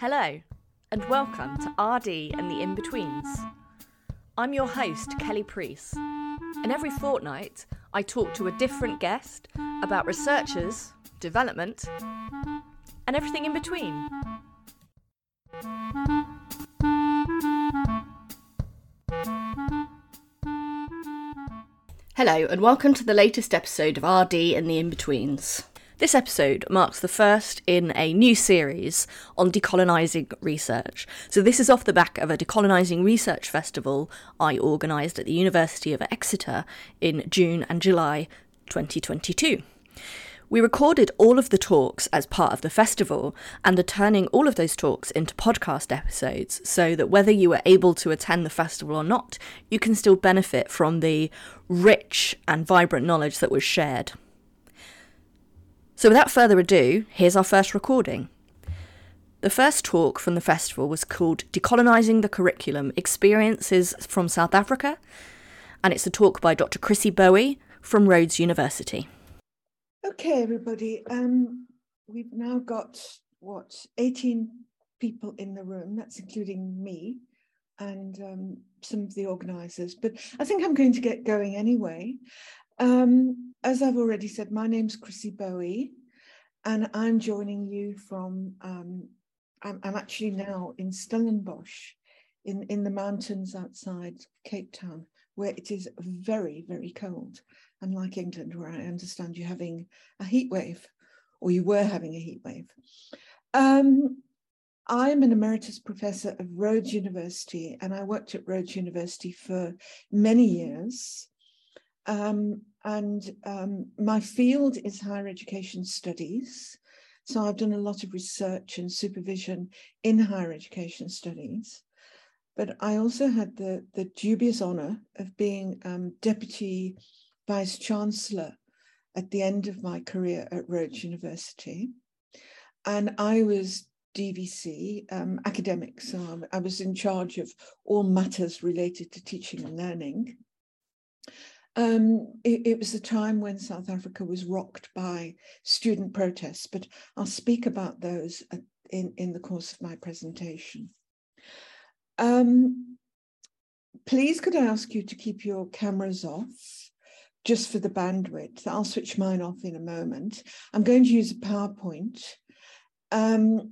Hello, and welcome to RD and the In Betweens. I'm your host, Kelly Preece, and every fortnight I talk to a different guest about researchers, development, and everything in between. Hello, and welcome to the latest episode of RD and the In Betweens. This episode marks the first in a new series on decolonising research. So, this is off the back of a decolonising research festival I organised at the University of Exeter in June and July 2022. We recorded all of the talks as part of the festival and are turning all of those talks into podcast episodes so that whether you were able to attend the festival or not, you can still benefit from the rich and vibrant knowledge that was shared. So, without further ado, here's our first recording. The first talk from the festival was called Decolonising the Curriculum Experiences from South Africa, and it's a talk by Dr. Chrissie Boughey from Rhodes University. Okay, everybody. Um, we've now got what 18 people in the room, that's including me and um, some of the organisers, but I think I'm going to get going anyway. Um, as I've already said, my name's Chrissie Boughey, and I'm joining you from, um, I'm, I'm, actually now in Stellenbosch, in, in the mountains outside Cape Town, where it is very, very cold, unlike England, where I understand you're having a heat wave, or you were having a heat wave. Um, I'm an emeritus professor of Rhodes University, and I worked at Rhodes University for many years. Um, and um, my field is higher education studies. So I've done a lot of research and supervision in higher education studies. But I also had the, the dubious honour of being um, Deputy Vice Chancellor at the end of my career at Rhodes University. And I was DVC um, academic, so I was in charge of all matters related to teaching and learning. Um, it, it, was a time when South Africa was rocked by student protests, but I'll speak about those in, in the course of my presentation. Um, please could I ask you to keep your cameras off just for the bandwidth. I'll switch mine off in a moment. I'm going to use a PowerPoint. Um,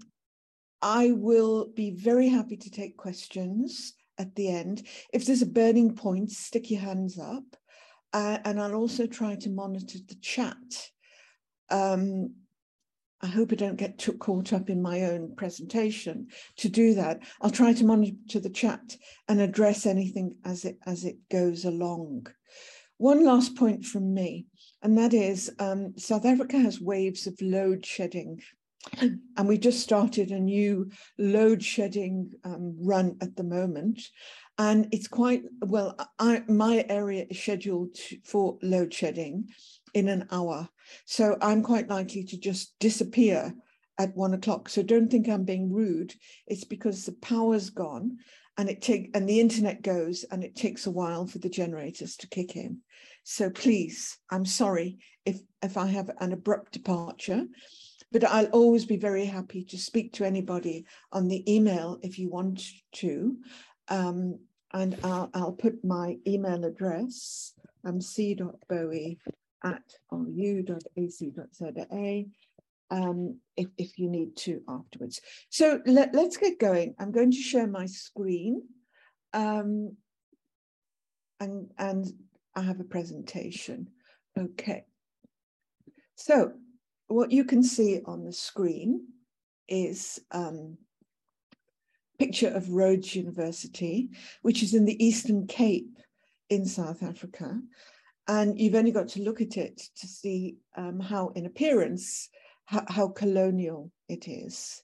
I will be very happy to take questions at the end. If there's a burning point, stick your hands up. Uh, and I'll also try to monitor the chat. Um, I hope I don't get too caught up in my own presentation. To do that, I'll try to monitor the chat and address anything as it as it goes along. One last point from me, and that is um, South Africa has waves of load shedding. And we just started a new load shedding um, run at the moment and it's quite well I, my area is scheduled for load shedding in an hour. So i'm quite likely to just disappear at one o'clock. So don't think i'm being rude. It's because the power's gone and it take and the internet goes and it takes a while for the generators to kick in. So please i'm sorry if if i have an abrupt departure but I'll always be very happy to speak to anybody on the email if you want to. Um, and I'll, I'll put my email address, um, c.boughey at ru.ac.za um, if, if you need to afterwards. So let, us get going. I'm going to share my screen um, and, and I have a presentation. Okay. So what you can see on the screen is um, picture of Rhodes University, which is in the Eastern Cape in South Africa. And you've only got to look at it to see um, how, in appearance, how, how colonial it is.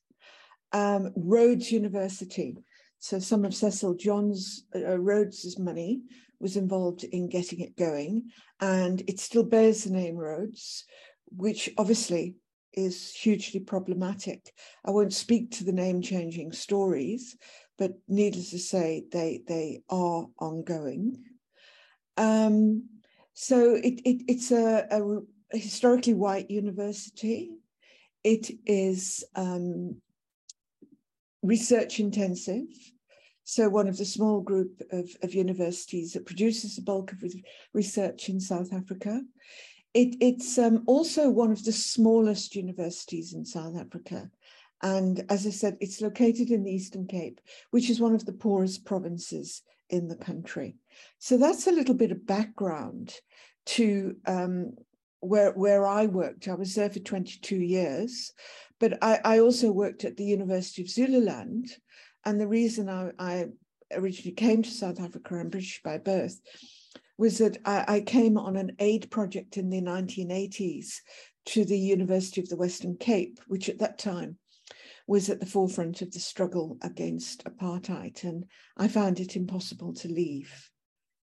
Um, Rhodes University. So some of Cecil Johns uh, Rhodes's money was involved in getting it going, and it still bears the name Rhodes, which obviously is hugely problematic. I won't speak to the name changing stories, but needless to say, they, they are ongoing. Um, so it, it, it's a, a, historically white university. It is um, research intensive. So one of the small group of, of universities that produces the bulk of research in South Africa. It, it's um, also one of the smallest universities in South Africa. And as I said, it's located in the Eastern Cape, which is one of the poorest provinces in the country. So that's a little bit of background to um, where, where I worked. I was there for 22 years, but I, I also worked at the University of Zululand. And the reason I, I originally came to South Africa, I'm British by birth, was that I, I came on an aid project in the 1980s to the University of the Western Cape, which at that time was at the forefront of the struggle against apartheid. And I found it impossible to leave,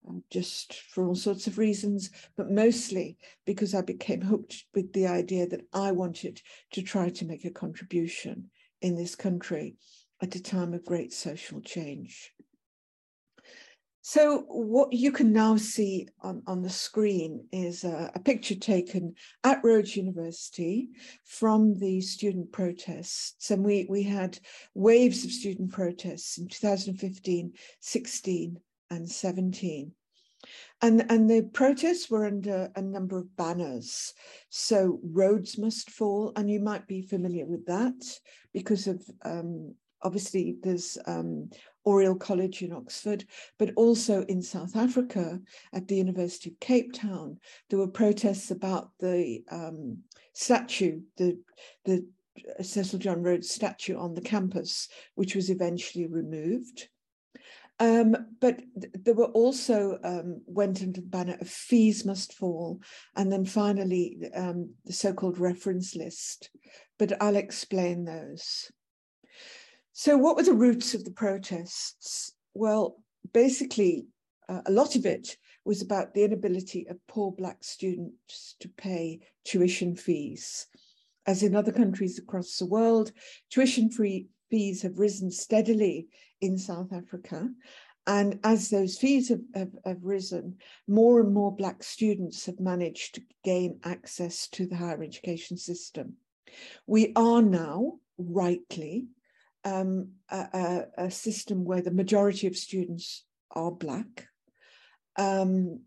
um, just for all sorts of reasons, but mostly because I became hooked with the idea that I wanted to try to make a contribution in this country at a time of great social change. So what you can now see on, on the screen is a, a, picture taken at Rhodes University from the student protests. And we, we had waves of student protests in 2015, 16 and 17. And, and the protests were under a number of banners. So Rhodes must fall, and you might be familiar with that because of um, obviously there's um, Oriel College in Oxford, but also in South Africa at the University of Cape Town, there were protests about the um, statue, the, the Cecil John Rhodes statue on the campus, which was eventually removed. Um, but there were also um, went under the banner of fees must fall, and then finally um, the so-called reference list. But I'll explain those. So, what were the roots of the protests? Well, basically, uh, a lot of it was about the inability of poor Black students to pay tuition fees. As in other countries across the world, tuition free fees have risen steadily in South Africa. And as those fees have, have, have, risen, more and more Black students have managed to gain access to the higher education system. We are now, rightly, um, a, a, system where the majority of students are Black. Um,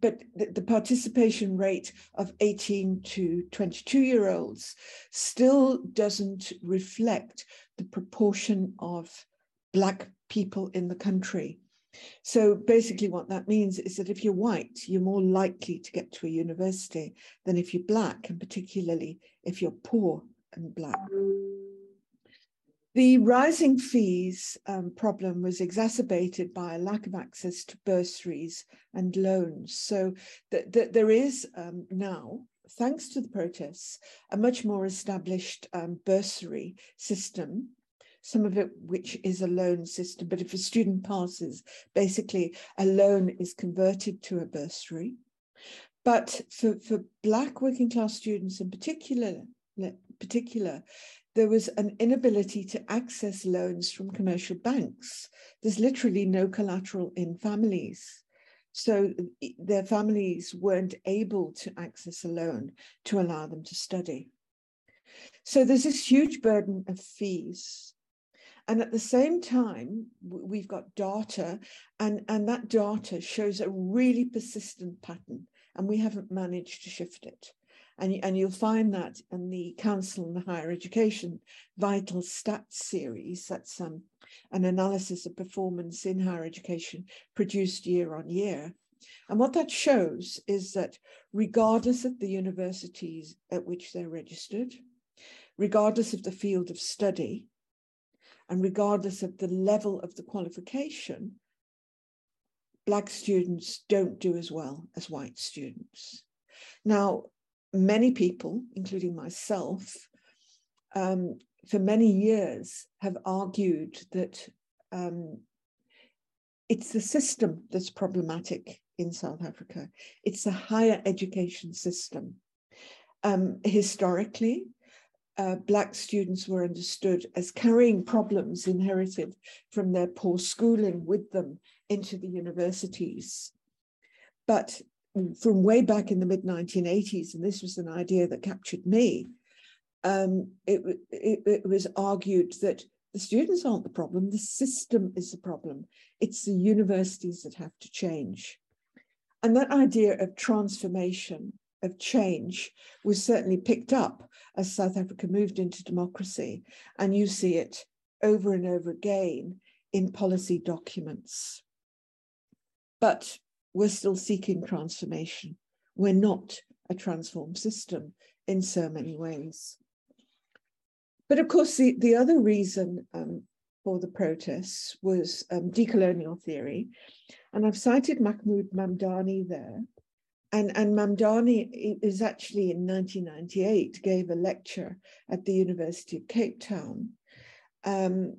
but the, the, participation rate of 18 to 22 year olds still doesn't reflect the proportion of Black people in the country. So basically, what that means is that if you're white, you're more likely to get to a university than if you're Black, and particularly if you're poor and Black. The rising fees um, problem was exacerbated by a lack of access to bursaries and loans. So th th there is um, now, thanks to the protests, a much more established um, bursary system some of it which is a loan system, but if a student passes, basically a loan is converted to a bursary. But for, for Black working class students in particular, particular, there was an inability to access loans from commercial banks. There's literally no collateral in families. So their families weren't able to access a loan to allow them to study. So there's this huge burden of fees. And at the same time, we've got data, and, and that data shows a really persistent pattern, and we haven't managed to shift it. And, and you'll find that in the Council on Higher Education Vital Stats series. That's um, an analysis of performance in higher education produced year on year. And what that shows is that regardless of the universities at which they're registered, regardless of the field of study, and regardless of the level of the qualification, Black students don't do as well as white students. Now, many people, including myself, um, for many years have argued that um, it's the system that's problematic in South Africa. It's the higher education system. Um, historically, uh, Black students were understood as carrying problems inherited from their poor schooling with them into the universities. But from way back in the mid 1980s, and this was an idea that captured me, um, it, it, it, was argued that the students aren't the problem, the system is the problem. It's the universities that have to change. And that idea of transformation, of change, was certainly picked up as South Africa moved into democracy. And you see it over and over again in policy documents. But we're still seeking transformation. We're not a transformed system in so many ways. But of course, the, the other reason um, for the protests was um, decolonial theory. And I've cited Mahmood Mamdani there. And, and Mamdani is actually in 1998 gave a lecture at the University of Cape Town. Um,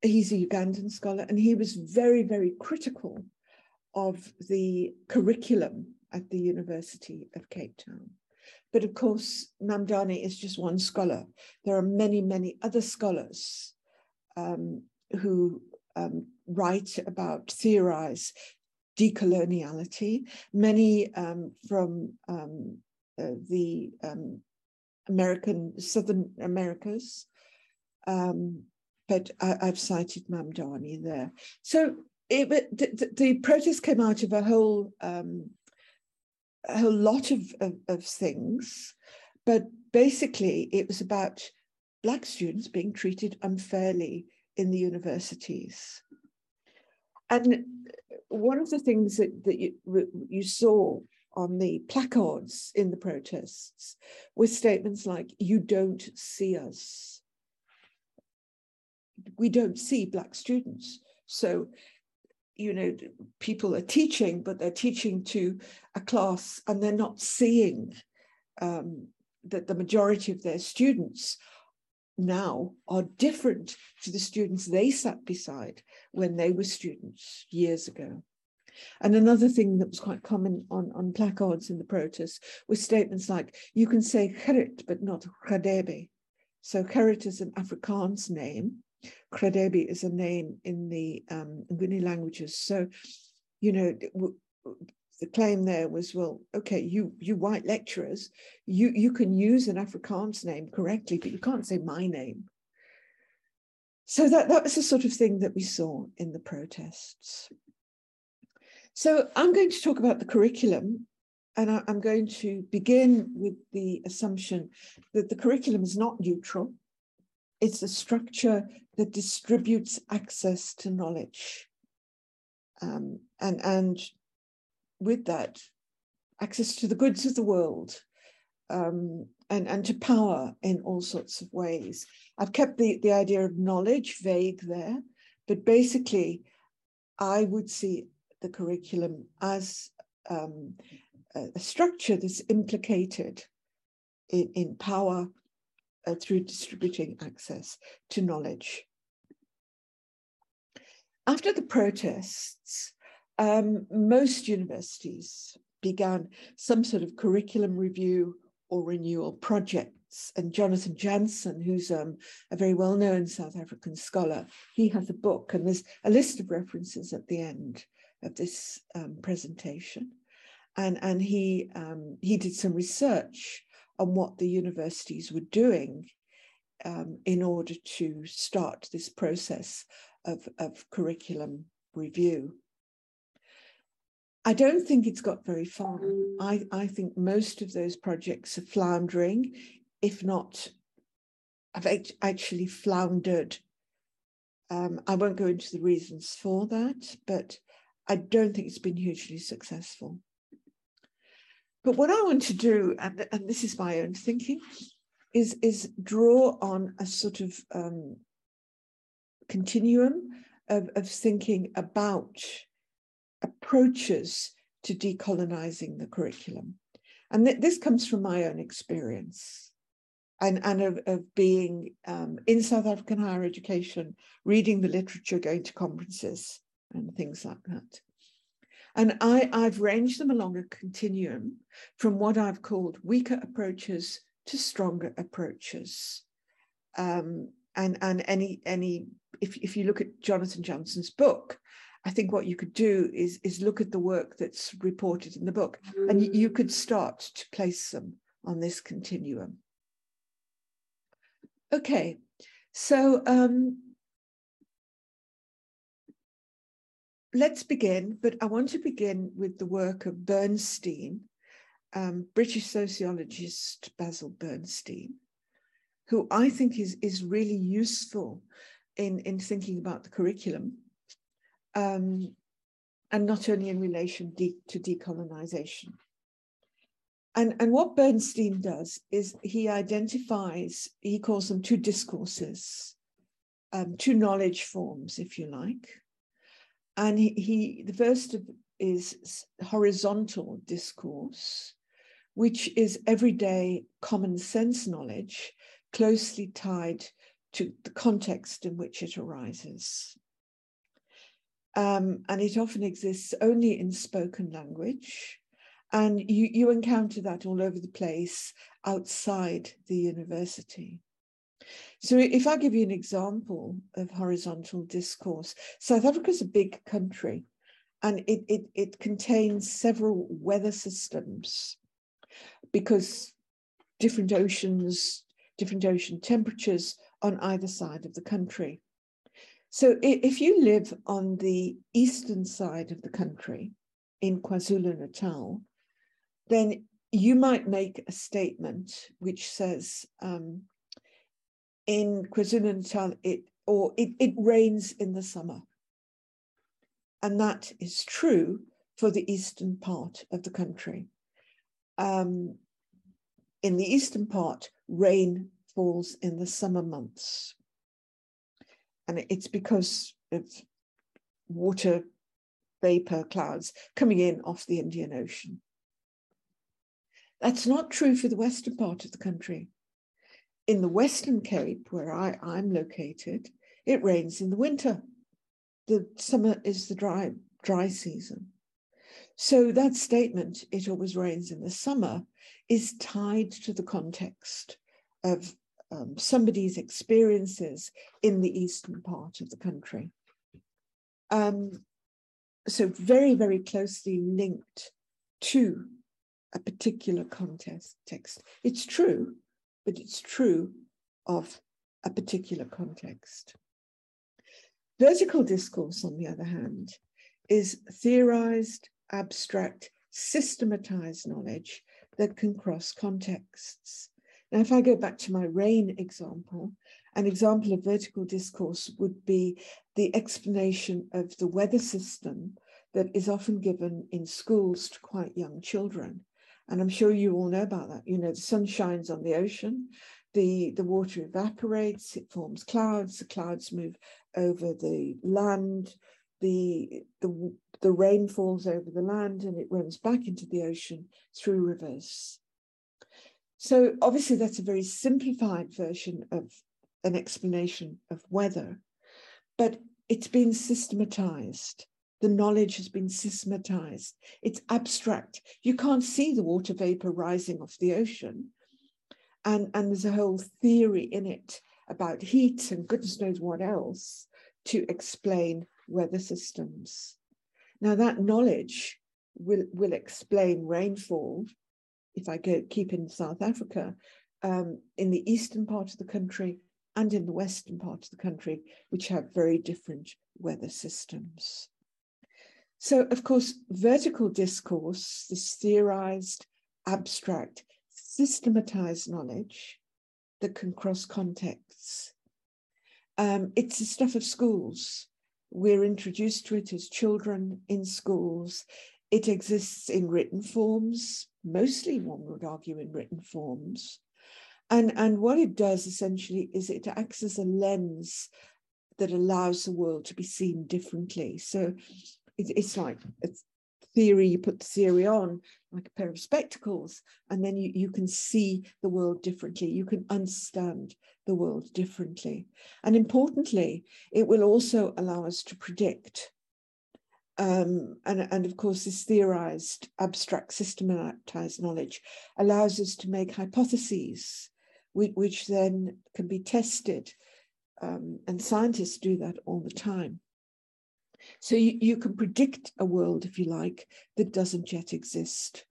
he's a Ugandan scholar, and he was very, very critical of the curriculum at the University of Cape Town. But of course, Mamdani is just one scholar. There are many, many other scholars um, who um, write about, theorize decoloniality, many um, from um, uh, the um, American, Southern Americas. Um, but I, have cited Mamdani there. So it, the, the, protest came out of a whole um, a whole lot of, of, of things, but basically it was about Black students being treated unfairly in the universities. And one of the things that, that you, you saw on the placards in the protests was statements like, you don't see us. We don't see Black students. So you know, people are teaching, but they're teaching to a class and they're not seeing um, that the majority of their students now are different to the students they sat beside when they were students years ago. And another thing that was quite common on, on placards in the protests was statements like, you can say Gerrit, but not Radebe. So Gerrit is an Afrikaans name, Radebe is a name in the um, Nguni languages. So, you know, the claim there was, well, okay, you you white lecturers, you you can use an Afrikaans name correctly, but you can't say my name. So that that was the sort of thing that we saw in the protests. So I'm going to talk about the curriculum, and I, I'm going to begin with the assumption that the curriculum is not neutral it's a structure that distributes access to knowledge. Um, and, and with that, access to the goods of the world um, and, and to power in all sorts of ways. I've kept the, the idea of knowledge vague there, but basically, I would see the curriculum as um, a, structure that's implicated in, in power uh, through distributing access to knowledge. After the protests, um, most universities began some sort of curriculum review or renewal projects. And Jonathan Jansen, who's um, a very well known South African scholar, he has a book, and there's a list of references at the end of this um, presentation. And, and he, um, he did some research on what the universities were doing um, in order to start this process of, of curriculum review. I don't think it's got very far. I, I think most of those projects are floundering, if not, have actually floundered. Um, I won't go into the reasons for that, but I don't think it's been hugely successful. But what I want to do, and, and this is my own thinking, is, is draw on a sort of um, continuum of, of thinking about approaches to decolonizing the curriculum. And th this comes from my own experience and, and of, of being um, in South African higher education, reading the literature, going to conferences and things like that. And I, I've ranged them along a continuum from what I've called weaker approaches to stronger approaches. Um, and and any any if, if you look at Jonathan Jansen's book, I think what you could do is is look at the work that's reported in the book, and you, could start to place them on this continuum. Okay, so um, let's begin, but I want to begin with the work of Bernstein, um, British sociologist Basil Bernstein, who I think is, is really useful in, in thinking about the curriculum, um, and not only in relation de- to decolonization. And, and what Bernstein does is he identifies, he calls them two discourses, um, two knowledge forms, if you like. And he, he the first is horizontal discourse, which is everyday common sense knowledge closely tied to the context in which it arises. Um, and it often exists only in spoken language. And you, you encounter that all over the place outside the university. So, if I give you an example of horizontal discourse, South Africa is a big country and it, it, it contains several weather systems because different oceans, different ocean temperatures on either side of the country. So if you live on the eastern side of the country in KwaZulu Natal, then you might make a statement which says um, in KwaZulu Natal it or it, it rains in the summer. And that is true for the eastern part of the country. Um, in the eastern part, rain falls in the summer months. And it's because of water vapor clouds coming in off the Indian Ocean. That's not true for the western part of the country. In the Western Cape, where I, I'm located, it rains in the winter. The summer is the dry, dry season. So that statement, it always rains in the summer, is tied to the context of um, somebody's experiences in the eastern part of the country. Um, so very, very closely linked to a particular context. Text. It's true, but it's true of a particular context. Vertical discourse, on the other hand, is theorized, abstract, systematized knowledge that can cross contexts. Now, if I go back to my rain example, an example of vertical discourse would be the explanation of the weather system that is often given in schools to quite young children. And I'm sure you all know about that. You know, the sun shines on the ocean, the, the water evaporates, it forms clouds, the clouds move over the land, the, the, the rain falls over the land and it runs back into the ocean through rivers. So obviously that's a very simplified version of an explanation of weather, but it's been systematized. The knowledge has been systematized. It's abstract. You can't see the water vapor rising off the ocean. And, and there's a whole theory in it about heat and goodness knows what else to explain weather systems. Now, that knowledge will, will explain rainfall if I go keep in South Africa, um, in the eastern part of the country and in the western part of the country, which have very different weather systems. So, of course, vertical discourse, this theorized, abstract, systematized knowledge that can cross contexts. Um, it's the stuff of schools. We're introduced to it as children in schools. It exists in written forms, mostly one would argue in written forms. And, and what it does essentially is it acts as a lens that allows the world to be seen differently. So it, it's like a theory, you put the theory on like a pair of spectacles, and then you, you can see the world differently. You can understand the world differently. And importantly, it will also allow us to predict um, and, and of course, this theorized, abstract, systematized knowledge allows us to make hypotheses, which, which then can be tested. Um, and scientists do that all the time. So you, you can predict a world, if you like, that doesn't yet exist.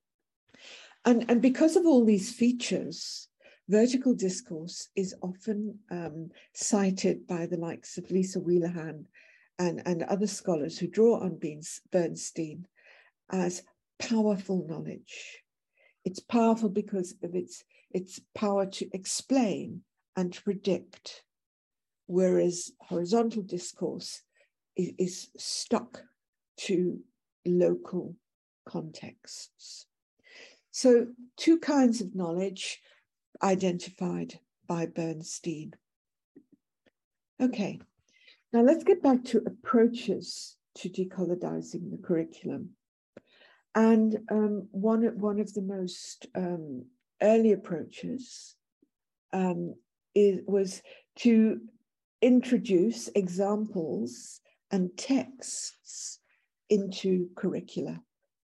And, and because of all these features, vertical discourse is often um, cited by the likes of Leesa Wheelahan and, and other scholars who draw on Bernstein as powerful knowledge. It's powerful because of its, its power to explain and to predict, whereas horizontal discourse is, is stuck to local contexts. So, two kinds of knowledge identified by Bernstein. Okay, now let's get back to approaches to decolonizing the curriculum. And um, one, one of the most um, early approaches um, is, was to introduce examples and texts into curricula.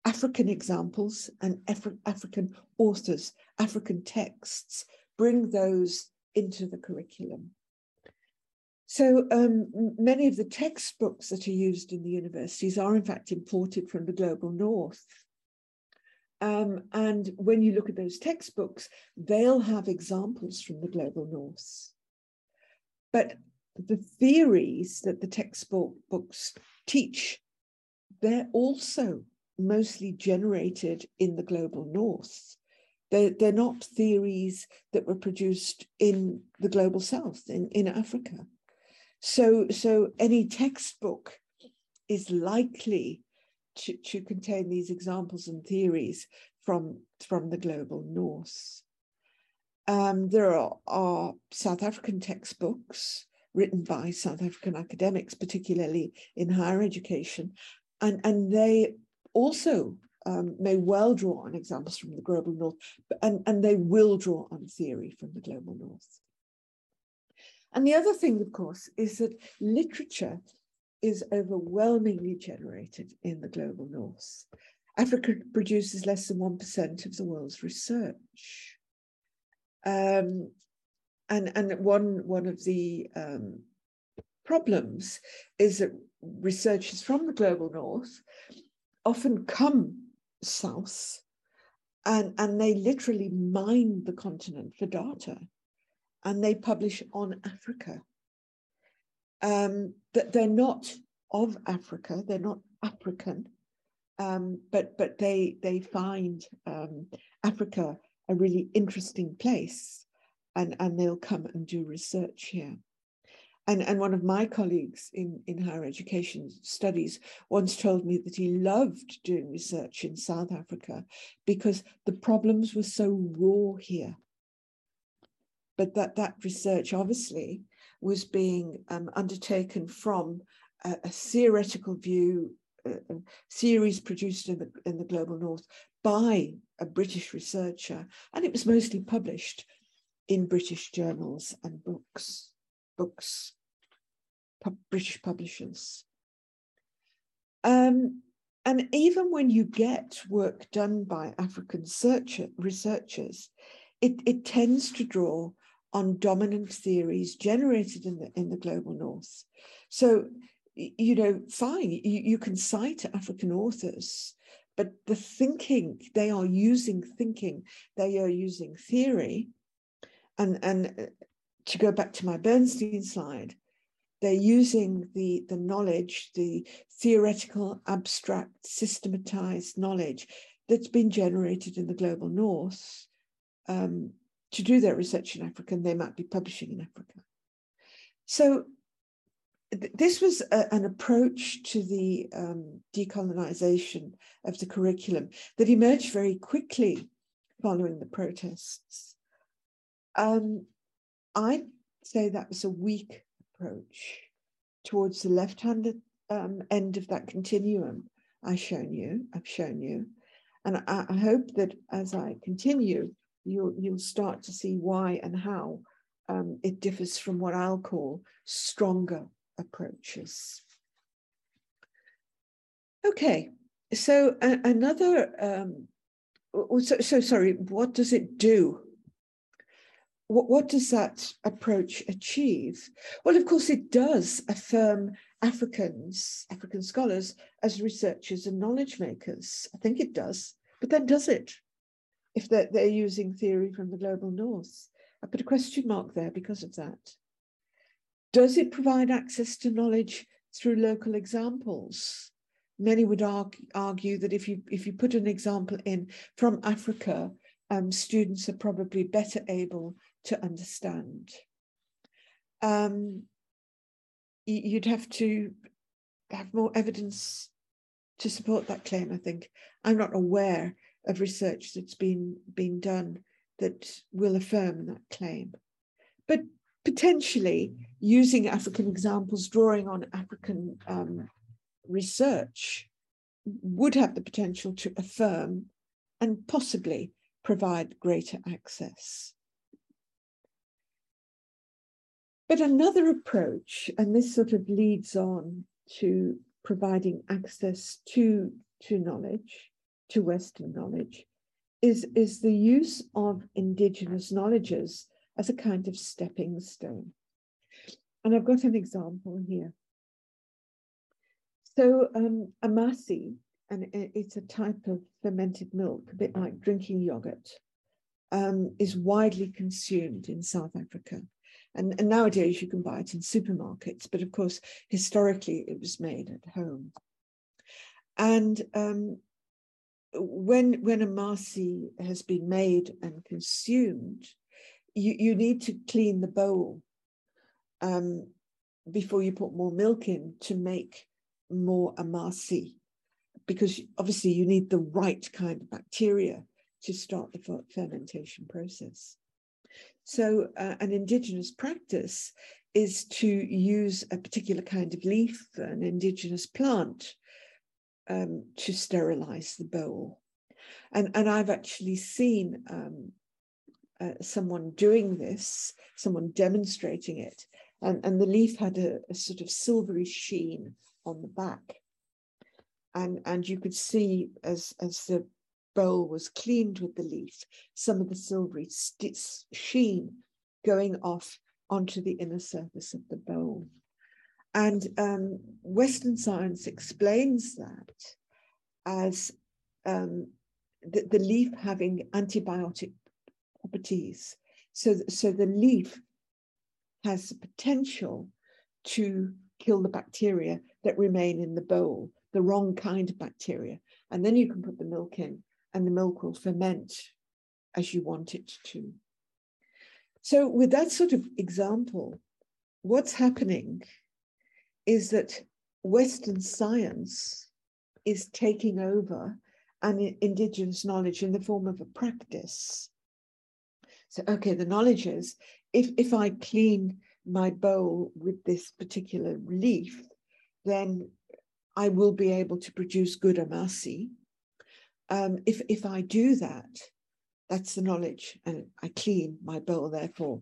African examples and Af- African authors, African texts, bring those into the curriculum. So um, many of the textbooks that are used in the universities are in fact imported from the global north. Um, and when you look at those textbooks, they'll have examples from the global north. But the theories that the textbook books teach, they're also mostly generated in the global north. They're, they're not theories that were produced in the global south, in, in Africa. So, so any textbook is likely to, to contain these examples and theories from, from the global north. Um, there are, are South African textbooks written by South African academics, particularly in higher education, and, and they also um, may well draw on examples from the global north, and, and they will draw on theory from the global north. And the other thing, of course, is that literature is overwhelmingly generated in the global north. Africa produces less than 1% of the world's research. Um, and and one, one of the um, problems is that researchers from the global north often come south and, and they literally mine the continent for data and they publish on Africa. Um, that they're not of Africa, they're not African, um, but but they they find um, Africa a really interesting place, and and they'll come and do research here. And, and one of my colleagues in, in higher education studies once told me that he loved doing research in South Africa because the problems were so raw here but that that research obviously was being um, undertaken from a, a theoretical view, a, a series produced in the, in the global north by a British researcher, and it was mostly published in British journals and books, books, pu- British publishers. Um, and even when you get work done by African searcher, researchers, it, it tends to draw on dominant theories generated in the in the global north. So, you know, fine, you, you can cite African authors, but the thinking they are using thinking, they are using theory, and and uh, to go back to my Bernstein slide, they're using the the knowledge, the theoretical, abstract, systematized knowledge that's been generated in the global north um, to do their research in Africa, and they might be publishing in Africa. So th this was a, an approach to the um, decolonization of the curriculum that emerged very quickly following the protests. Um, I'd say that was a weak approach towards the left-handed um, end of that continuum I've shown you, I've shown you. And I, I hope that as I continue, you'll, you'll start to see why and how um, it differs from what I'll call stronger approaches. Okay, so another, um, so, so sorry, what does it do? What, what does that approach achieve? Well, of course, it does affirm Africans, African scholars, as researchers and knowledge makers. I think it does, but then does it? if they're, they're using theory from the global north. I put a question mark there because of that. Does it provide access to knowledge through local examples. Many would argue, argue that if you if you put an example in from Africa, um, students are probably better able to understand. Um, you'd have to have more evidence to support that claim, I think. I'm not aware of research that's been, been done that will affirm that claim. But potentially using African examples, drawing on African um, research would have the potential to affirm and possibly provide greater access. But another approach, and this sort of leads on to providing access to, to knowledge, to Western knowledge, is, is the use of Indigenous knowledges as a kind of stepping stone. And I've got an example here. So um, amasi, and it's a type of fermented milk, a bit like drinking yogurt, um, is widely consumed in South Africa. And, and nowadays you can buy it in supermarkets, but of course, historically it was made at home. And um, when, when amasi has been made and consumed, you, you need to clean the bowl um, before you put more milk in to make more amasi, because obviously you need the right kind of bacteria to start the fermentation process. So, uh, an indigenous practice is to use a particular kind of leaf, an indigenous plant, um, to sterilize the bowl. And, and I've actually seen um, uh, someone doing this, someone demonstrating it, and, and the leaf had a, a sort of silvery sheen on the back. And, and you could see as, as the bowl was cleaned with the leaf, some of the silvery sheen going off onto the inner surface of the bowl. And um, Western science explains that as um, the, the, leaf having antibiotic properties. So, so the leaf has the potential to kill the bacteria that remain in the bowl, the wrong kind of bacteria. And then you can put the milk in and the milk will ferment as you want it to. So, with that sort of example, what's happening is that Western science is taking over an indigenous knowledge in the form of a practice. So, okay, the knowledge is if, if I clean my bowl with this particular leaf, then I will be able to produce good amasi um, if if I do that, that's the knowledge, and I clean my bowl. Therefore,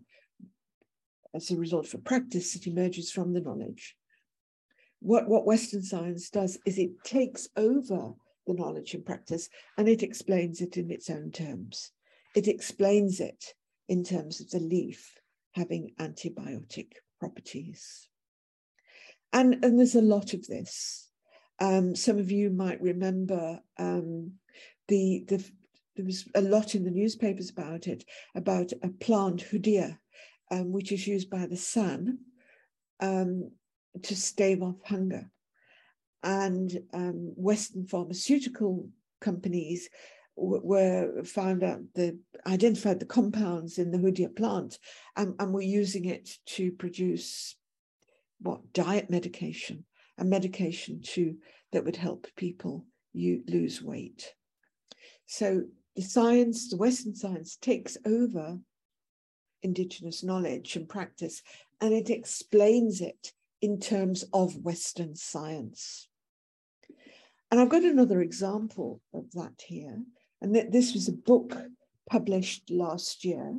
as a result of a practice, it emerges from the knowledge. What what Western science does is it takes over the knowledge and practice, and it explains it in its own terms. It explains it in terms of the leaf having antibiotic properties. And, and there's a lot of this. Um, some of you might remember um, the, the there was a lot in the newspapers about it, about a plant, hoodia, um, which is used by the San um, to stave off hunger. And um, Western pharmaceutical companies were found out the identified the compounds in the hoodia plant and, and were using it to produce what diet medication, a medication too that would help people you lose weight. So the science, the Western science, takes over Indigenous knowledge and practice, and it explains it in terms of Western science. And I've got another example of that here. And th this was a book published last year,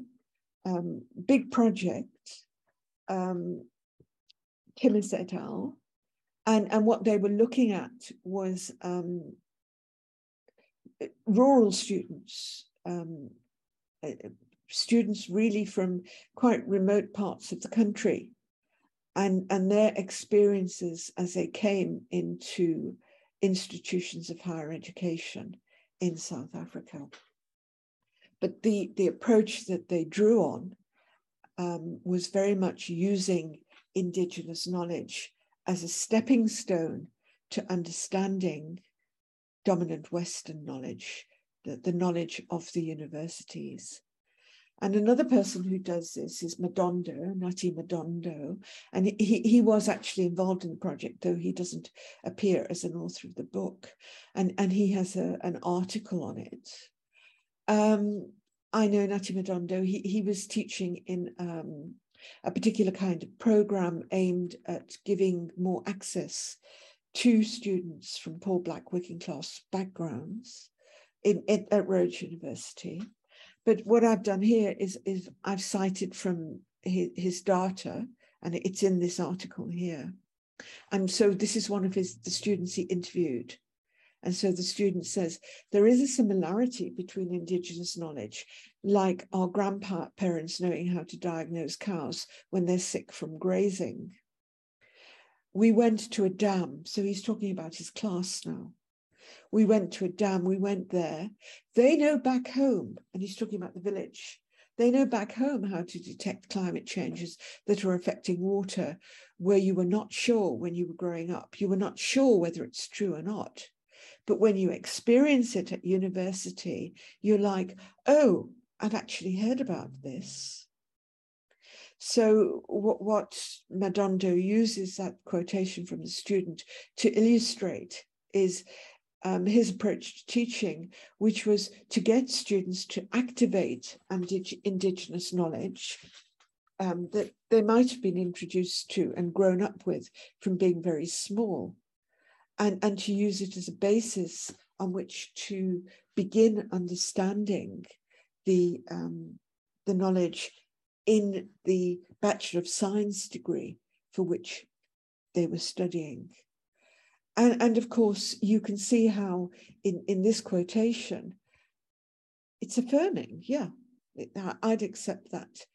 um, big project, um, et al. And, and what they were looking at was um, rural students, um, uh, students really from quite remote parts of the country, and, and their experiences as they came into institutions of higher education in South Africa. But the, the approach that they drew on um, was very much using Indigenous knowledge as a stepping stone to understanding dominant Western knowledge, the, the knowledge of the universities. And another person who does this is Madondo, Nati Madondo. And he, he was actually involved in the project, though he doesn't appear as an author of the book. And, and he has a, an article on it. Um, I know Nati Madondo, he, he was teaching in um, a particular kind of program aimed at giving more access to students from poor Black working class backgrounds in, in, at Rhodes University. But what I've done here is, is I've cited from his, his data, and it's in this article here. And so this is one of his the students he interviewed. And so the student says there is a similarity between Indigenous knowledge, like our grandparents knowing how to diagnose cows when they're sick from grazing. We went to a dam, so he's talking about his class now. We went to a dam, we went there. They know back home, and he's talking about the village. They know back home how to detect climate changes that are affecting water where you were not sure when you were growing up. You were not sure whether it's true or not. But when you experience it at university, you're like, oh, I've actually heard about this. So what, what Madondo uses that quotation from the student to illustrate is um, his approach to teaching, which was to get students to activate indigenous knowledge um, that they might have been introduced to and grown up with from being very small, and, and to use it as a basis on which to begin understanding the, um, the knowledge in the Bachelor of Science degree for which they were studying. And, and of course, you can see how in, in this quotation, it's affirming. Yeah, I'd accept that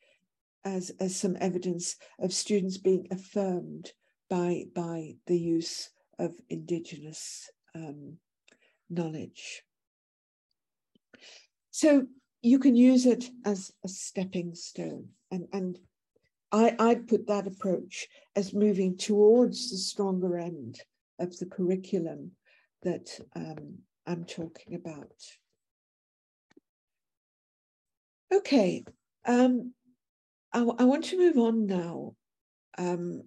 as, as some evidence of students being affirmed by, by the use of Indigenous um, knowledge. So you can use it as a stepping stone. And, and I, I'd put that approach as moving towards the stronger end of the curriculum that um, I'm talking about. Okay, um, I, I, want to move on now um,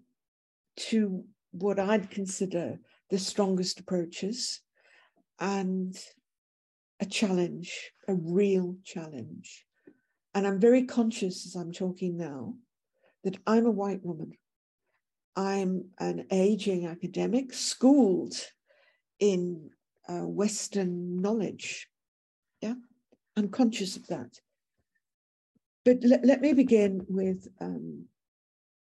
to what I'd consider the strongest approaches and a challenge, a real challenge. And I'm very conscious as I'm talking now that I'm a white woman I'm an aging academic, schooled in uh, Western knowledge. Yeah, I'm conscious of that. But let, let me begin with um,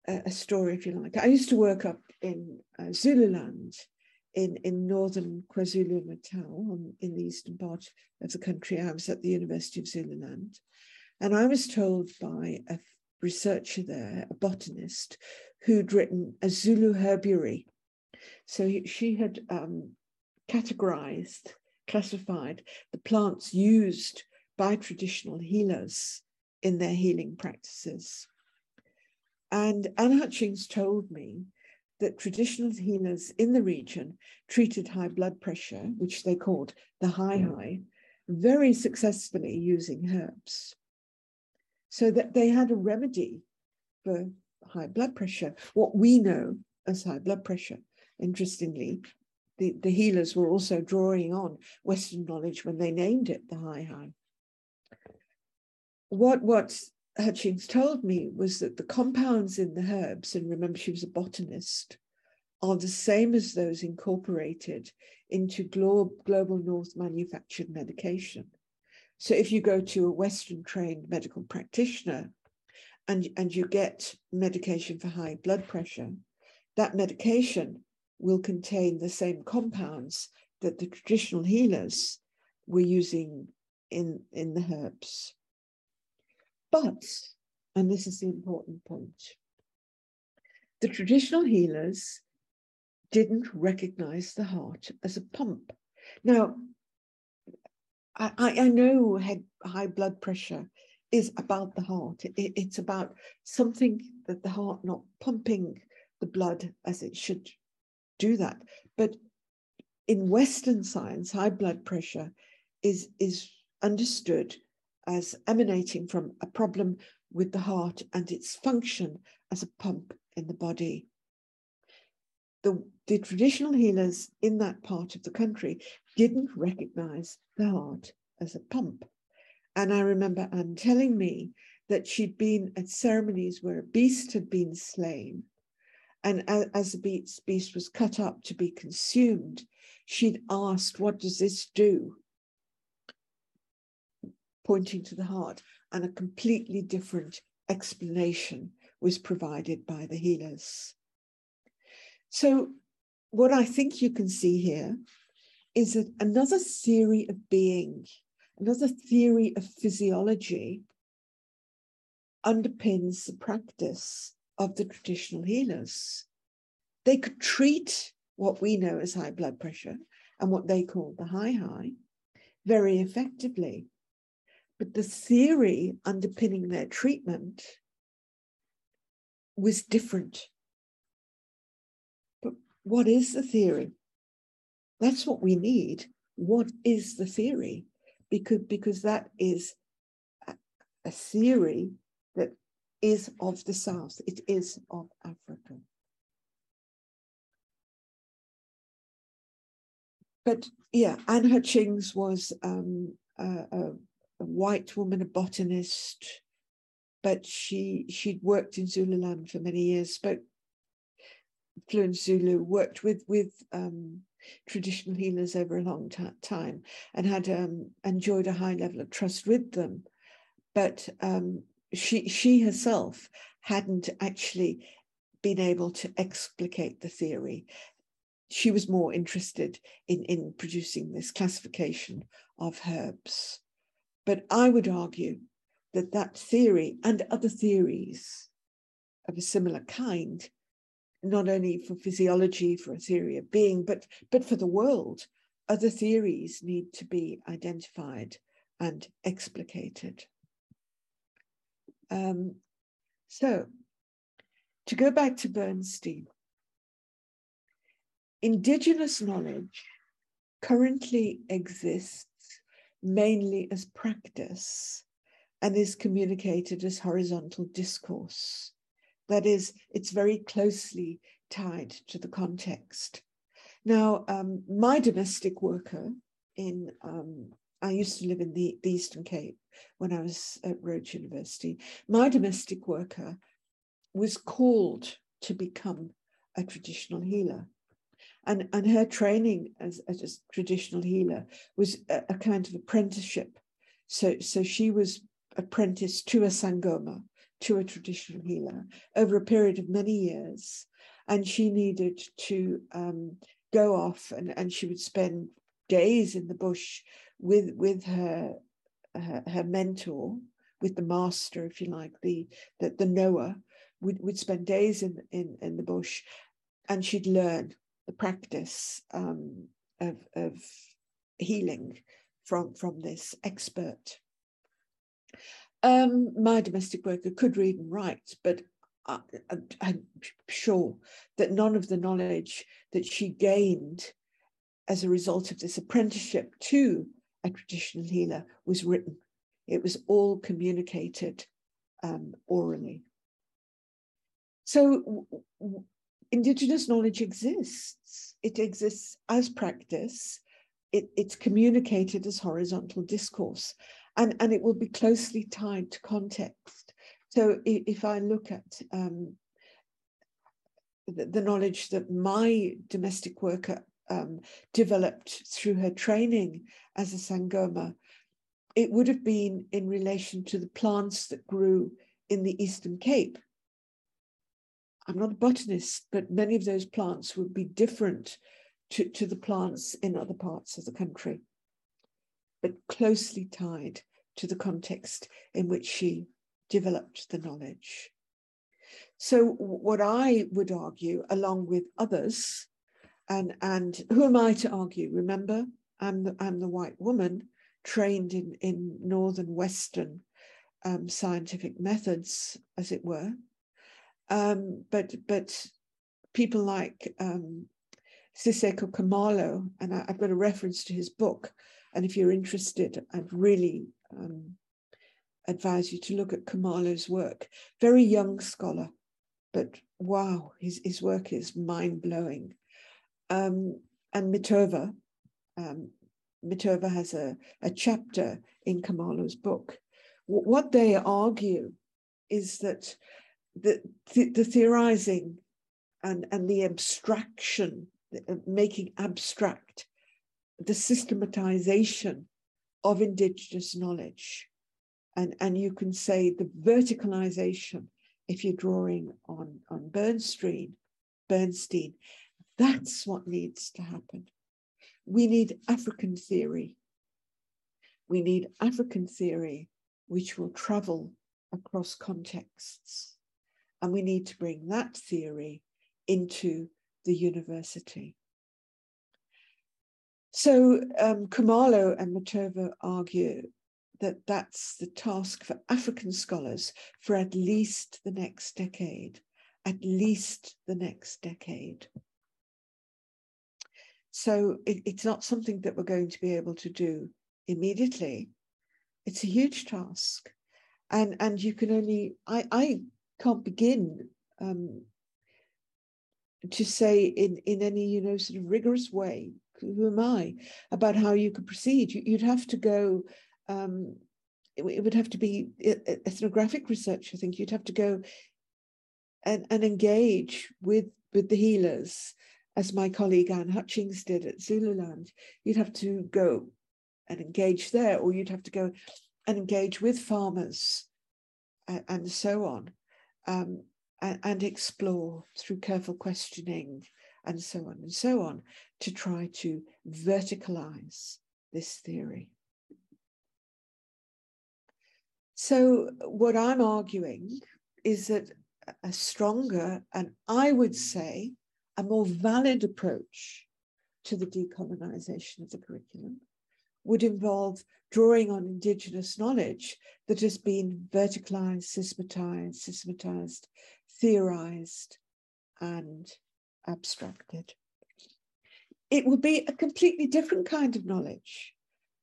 a, story, if you like. I used to work up in uh, Zululand in, in northern KwaZulu Natal, in the eastern part of the country. I was at the University of Zululand. And I was told by a researcher there, a botanist, who'd written a Zulu herbiary. So he, she had um, categorized, classified the plants used by traditional healers in their healing practices. And Anne Hutchings told me that traditional healers in the region treated high blood pressure, which they called the high high, very successfully using herbs. So that they had a remedy for high blood pressure, what we know as high blood pressure. Interestingly, the, the healers were also drawing on Western knowledge when they named it the high high. What, what Hutchings told me was that the compounds in the herbs, and remember she was a botanist, are the same as those incorporated into glo global north manufactured medication. So if you go to a Western trained medical practitioner and, and you get medication for high blood pressure, that medication will contain the same compounds that the traditional healers were using in, in the herbs. But, and this is the important point, the traditional healers didn't recognize the heart as a pump. Now, I, I know high blood pressure is about the heart. It, it's about something that the heart not pumping the blood as it should do that. But in Western science, high blood pressure is, is understood as emanating from a problem with the heart and its function as a pump in the body. The, the traditional healers in that part of the country didn't recognize the heart as a pump. And I remember Anne telling me that she'd been at ceremonies where a beast had been slain. And as the beast, beast was cut up to be consumed, she'd asked, What does this do? Pointing to the heart, and a completely different explanation was provided by the healers. So, what I think you can see here is that another theory of being, another theory of physiology underpins the practice of the traditional healers. They could treat what we know as high blood pressure and what they call the high high very effectively. But the theory underpinning their treatment was different. But what is the theory? That's what we need. What is the theory? Because, because that is a, theory that is of the South, it is of Africa. But yeah, Anne Hutchings was um, a, a, a, white woman, a botanist, but she she'd worked in Zululand for many years, spoke fluent Zulu, worked with with um, traditional healers over a long time, and had um, enjoyed a high level of trust with them. But um, she she herself hadn't actually been able to explicate the theory. She was more interested in, in producing this classification of herbs. But I would argue that that theory and other theories of a similar kind, not only for physiology, for a theory of being, but, but for the world, other theories need to be identified and explicated. Um, so, to go back to Bernstein, indigenous knowledge currently exists mainly as practice and is communicated as horizontal discourse. That is, it's very closely tied to the context. Now, um, my domestic worker in, um, I used to live in the, the Eastern Cape, when I was at Rhodes University. My domestic worker was called to become a traditional healer. And, and her training as, as a traditional healer was a, a kind of apprenticeship. So, so she was apprenticed to a Sangoma, to a traditional healer, over a period of many years. And she needed to um, go off and, and she would spend days in the bush with, with her her, her mentor, with the master, if you like, the the, the knower, would, would spend days in, in, in the bush and she'd learn the practice um, of, of healing from, from this expert. Um, my domestic worker could read and write, but I, am sure that none of the knowledge that she gained as a result of this apprenticeship to a traditional healer was written. It was all communicated um, orally. So Indigenous knowledge exists. It exists as practice. It, it's communicated as horizontal discourse, and, and it will be closely tied to context. So if I look at um, the, the knowledge that my domestic worker um, developed through her training as a Sangoma, it would have been in relation to the plants that grew in the Eastern Cape. I'm not a botanist, but many of those plants would be different to, to the plants in other parts of the country, but closely tied to the context in which she developed the knowledge. So, what I would argue, along with others, and and who am I to argue? Remember, I'm the, I'm the white woman trained in in northern Western um, scientific methods, as it were. Um, but but people like um, Siseko Kumalo, and I, have got a reference to his book. And if you're interested, I'd really um, advise you to look at Kumalo's work. Very young scholar, but wow, his, his work is mind blowing. Um, and Mitova, um, Mitova has a, a chapter in Kumalo's book. W- what they argue is that the, the, the theorizing and, and the abstraction, uh, making abstract, the systematization of indigenous knowledge. And, and you can say the verticalization, if you're drawing on, on Bernstein, Bernstein, that's what needs to happen. We need African theory. We need African theory which will travel across contexts. And we need to bring that theory into the university. So um, Kumalo and Mitova argue that that's the task for African scholars for at least the next decade, at least the next decade. So it, it's not something that we're going to be able to do immediately. It's a huge task. And, and you can only, I, I can't begin um, to say in, in any, you know, sort of rigorous way, who am I, about how you could proceed. You, would have to go, um, it, it, would have to be ethnographic research, I think. You'd have to go and, and engage with, with the healers, as my colleague Anne Hutchings did at Zululand. You'd have to go and engage there, or you'd have to go and engage with farmers and, and so on. Um, and, and explore through careful questioning and so on and so on to try to verticalize this theory. So, what I'm arguing is that a stronger and I would say a more valid approach to the decolonization of the curriculum would involve drawing on indigenous knowledge that has been verticalized, systematized, systematized, theorized and abstracted. It will be a completely different kind of knowledge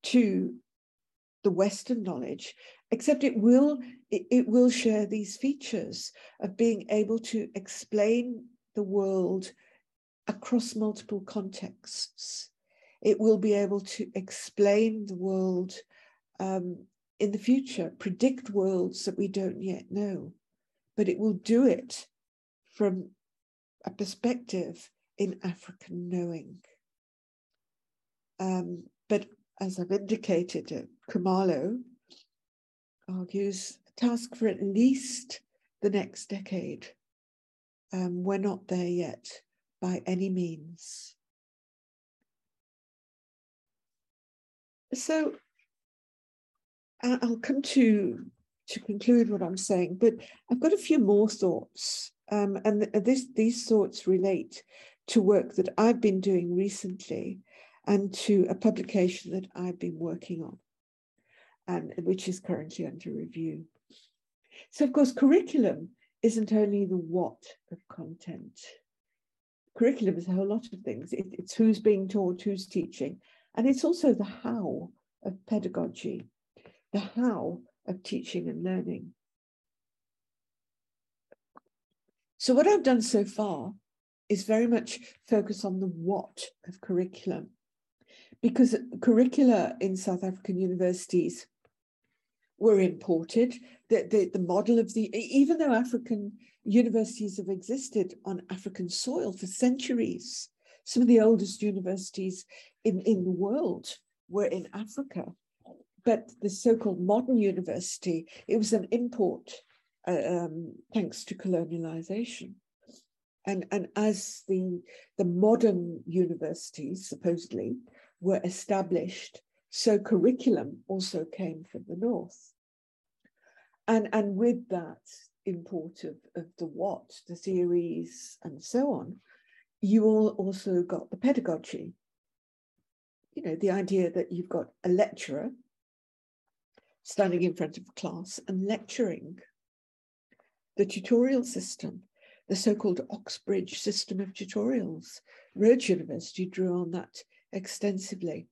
to the Western knowledge, except it will it, it will share these features of being able to explain the world across multiple contexts. It will be able to explain the world um, in the future, predict worlds that we don't yet know but it will do it from a perspective in African knowing. Um, but as I've indicated, uh, Kumalo argues a task for at least the next decade. Um, we're not there yet by any means. So I'll come to to conclude what I'm saying, but I've got a few more thoughts. Um, and this, these thoughts relate to work that I've been doing recently and to a publication that I've been working on, and which is currently under review. So, of course, curriculum isn't only the what of content. Curriculum is a whole lot of things. It, it's who's being taught, who's teaching, and it's also the how of pedagogy, the how of teaching and learning. So, what I've done so far is very much focus on the what of curriculum, because curricula in South African universities were imported. The, the, the model of the, even though African universities have existed on African soil for centuries, some of the oldest universities in, in the world were in Africa but the so-called modern university, it was an import uh, um, thanks to colonialization. And, and as the, the modern universities supposedly were established, so curriculum also came from the north. And, and with that import of, of the what, the theories, and so on, you all also got the pedagogy. You know, the idea that you've got a lecturer standing in front of a class and lecturing. The tutorial system. the so-called Oxbridge system of tutorials. Rhodes University drew on that extensively.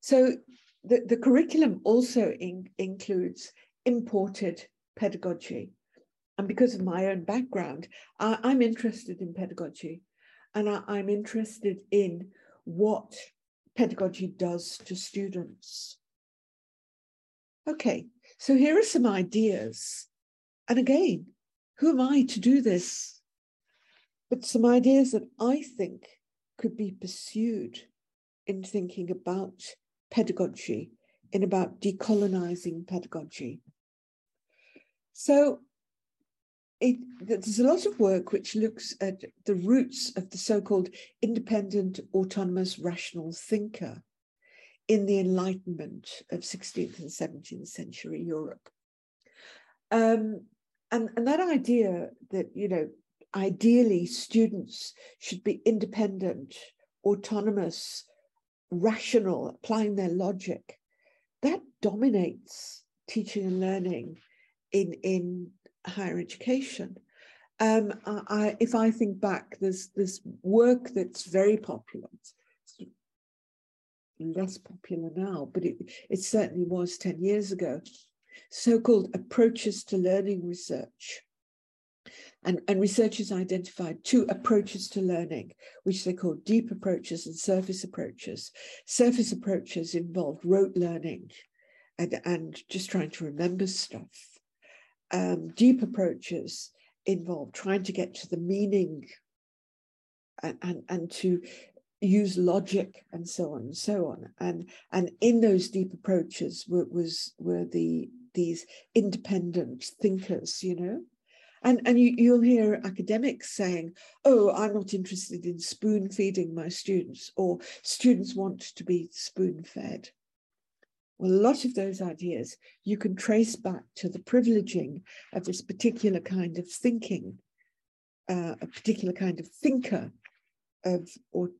So the, the curriculum also in, includes imported pedagogy. And because of my own background, I, am interested in pedagogy and I, I'm interested in what pedagogy does to students. Okay, so here are some ideas. And again, who am I to do this? But some ideas that I think could be pursued in thinking about pedagogy, in about decolonizing pedagogy. So it, there's a lot of work which looks at the roots of the so-called independent, autonomous, rational thinker in the Enlightenment of 16th and 17th century Europe. Um, and, and that idea that, you know, ideally students should be independent, autonomous, rational, applying their logic, that dominates teaching and learning in, in higher education. Um, I, if I think back, there's there's work that's very popular. It's less popular now, but it, it certainly was 10 years ago. So-called approaches to learning research. And, and researchers identified two approaches to learning, which they call deep approaches and surface approaches. Surface approaches involved rote learning and, and just trying to remember stuff. Um, deep approaches involve trying to get to the meaning and, and, and to use logic and so on and so on. And, and in those deep approaches were, was, were the, these independent thinkers, you know, and, and you, you'll hear academics saying, oh, I'm not interested in spoon feeding my students, or students want to be spoon fed. Well, a lot of those ideas you can trace back to the privileging of this particular kind of thinking, uh, a particular kind of thinker of, or,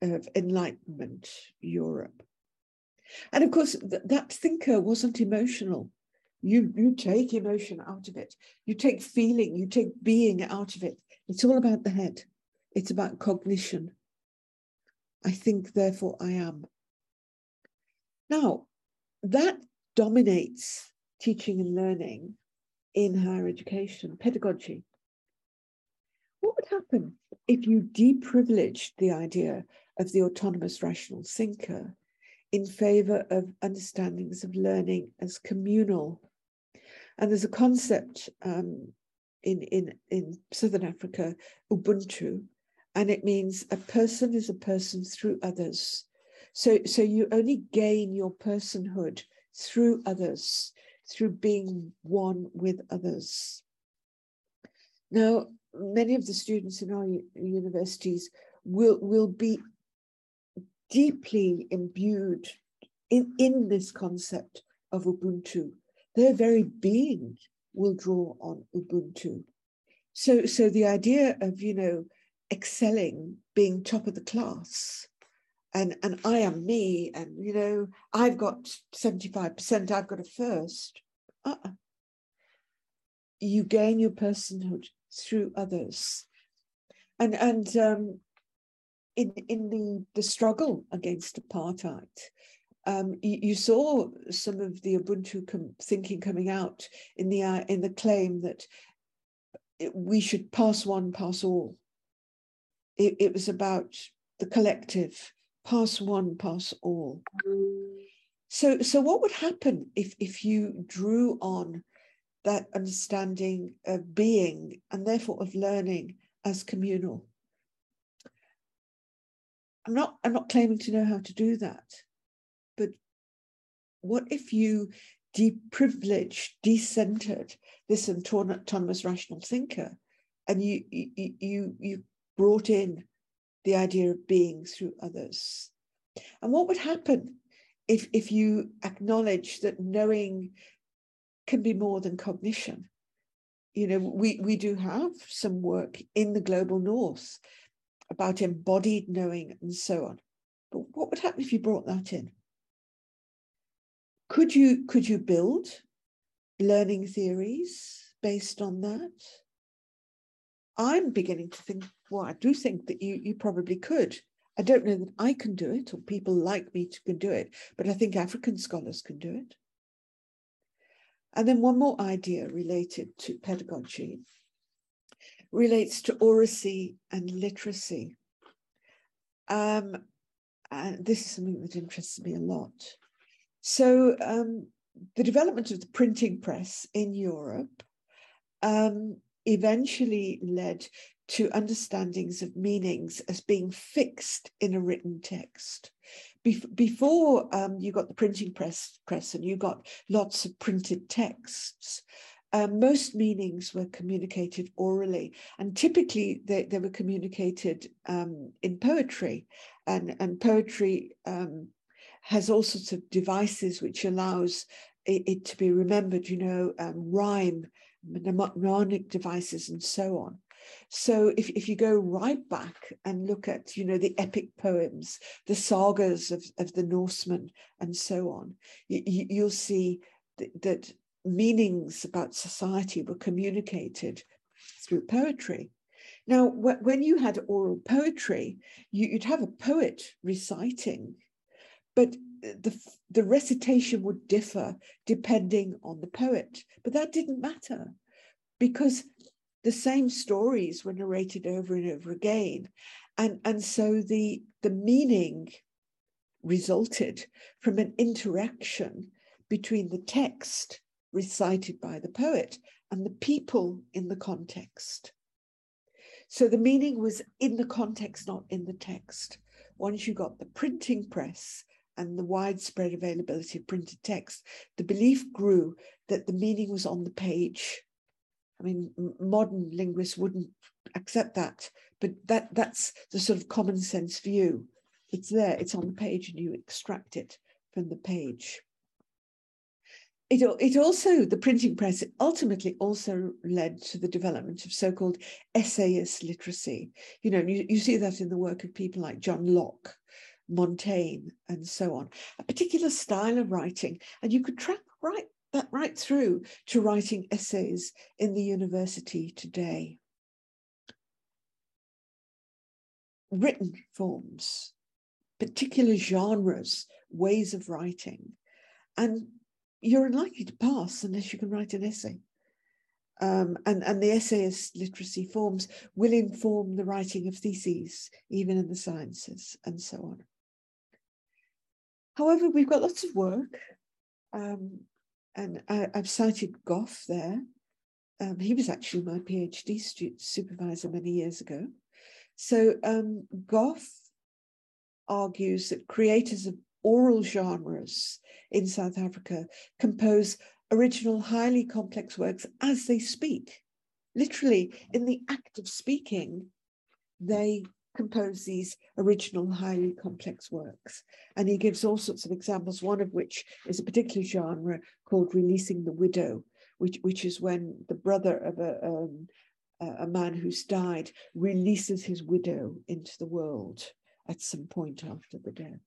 of Enlightenment Europe. And of course, th that thinker wasn't emotional. You you take emotion out of it. You take feeling you take being out of it. It's all about the head. It's about cognition. I think therefore i am. Now that dominates teaching and learning in higher education pedagogy what would happen if you deprivileged the idea of the autonomous rational thinker in favor of understandings of learning as communal and there's a concept um, in, in, in Southern Africa, Ubuntu, and it means a person is a person through others. So, so you only gain your personhood through others, through being one with others. Now, many of the students in our universities will, will be deeply imbued in, in this concept of Ubuntu their very being will draw on Ubuntu. So, so the idea of, you know, excelling, being top of the class, and, and I am me, and, you know, I've got 75%, I've got a first. Uh-uh. You gain your personhood through others. And, and um, in, in the, the struggle against apartheid, um, you, you, saw some of the Ubuntu com- thinking coming out in the uh, in the claim that we should pass one, pass all. It, it, was about the collective, pass one, pass all. So, so what would happen if if you drew on that understanding of being and therefore of learning as communal? I'm not I'm not claiming to know how to do that but what if you deprivileged, decentered this autonomous rational thinker, and you you you, you brought in the idea of being through others? And what would happen if if you acknowledge that knowing can be more than cognition? You know, we we do have some work in the global north about embodied knowing and so on. But what would happen if you brought that in? Could you could you build learning theories based on that? I'm beginning to think, well, I do think that you, you probably could. I don't know that I can do it or people like me can do it, but I think African scholars can do it. And then one more idea related to pedagogy relates to oracy and literacy. Um, and this is something that interests me a lot. So, um, the development of the printing press in Europe um, eventually led to understandings of meanings as being fixed in a written text. Bef- before um, you got the printing press, press and you got lots of printed texts, uh, most meanings were communicated orally, and typically they, they were communicated um, in poetry, and, and poetry um, has all sorts of devices which allows it, it to be remembered, you know, um, rhyme, mnemonic devices, and so on. So if, if you go right back and look at, you know, the epic poems, the sagas of, of the Norsemen and so on, you, you'll see that, that meanings about society were communicated through poetry. Now, when you had oral poetry, you'd have a poet reciting, but the, the recitation would differ depending on the poet. But that didn't matter because the same stories were narrated over and over again. And, and so the, the meaning resulted from an interaction between the text recited by the poet and the people in the context. So the meaning was in the context, not in the text. Once you got the printing press and the widespread availability of printed text, the belief grew that the meaning was on the page. I mean, modern linguists wouldn't accept that, but that, that's the sort of common sense view. It's there, it's on the page, and you extract it from the page it, it also, the printing press ultimately also led to the development of so called essayist literacy. You know, you, you see that in the work of people like John Locke, Montaigne, and so on, a particular style of writing. And you could track right that right through to writing essays in the university today. Written forms, particular genres, ways of writing, and you're unlikely to pass unless you can write an essay. Um, and, and the essayist literacy forms will inform the writing of theses, even in the sciences, and so on. However, we've got lots of work, um, and I, have cited Gough there. Um, he was actually my PhD student, supervisor many years ago. So um, Gough argues that creators of oral genres in South Africa compose original, highly complex works as they speak. Literally, in the act of speaking, they compose these original, highly complex works. And he gives all sorts of examples, one of which is a particular genre called Releasing the Widow, which, which is when the brother of a, um, a man who's died releases his widow into the world at some point after the death.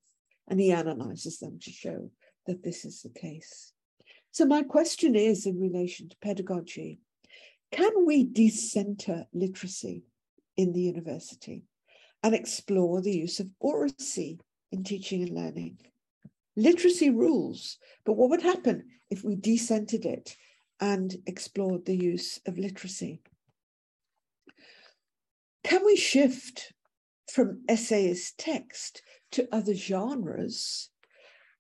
And he analyzes them to show that this is the case. So, my question is in relation to pedagogy can we decenter literacy in the university and explore the use of oracy in teaching and learning? Literacy rules, but what would happen if we decentered it and explored the use of literacy? Can we shift from essayist text to other genres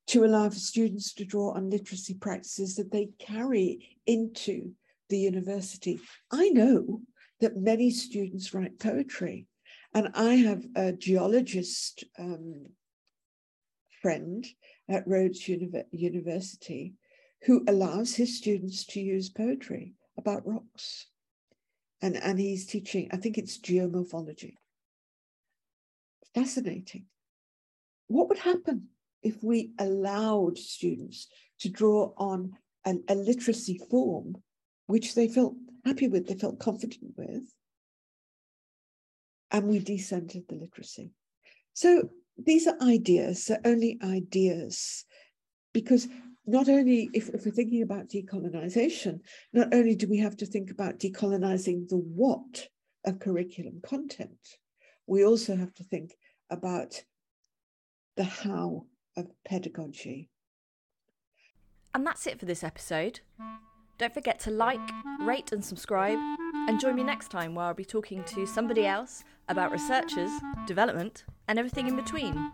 to allow for students to draw on literacy practices that they carry into the university. I know that many students write poetry, and I have a geologist um, friend at Rhodes Uni- University who allows his students to use poetry about rocks. And, and he's teaching, I think it's geomorphology. Fascinating. What would happen if we allowed students to draw on an, a literacy form which they felt happy with, they felt confident with, and we decentered the literacy. So these are ideas, they're only ideas, because not only if, if, we're thinking about decolonization, not only do we have to think about decolonizing the what of curriculum content. We also have to think about the how of pedagogy. And that's it for this episode. Don't forget to like, rate, and subscribe, and join me next time where I'll be talking to somebody else about researchers, development, and everything in between.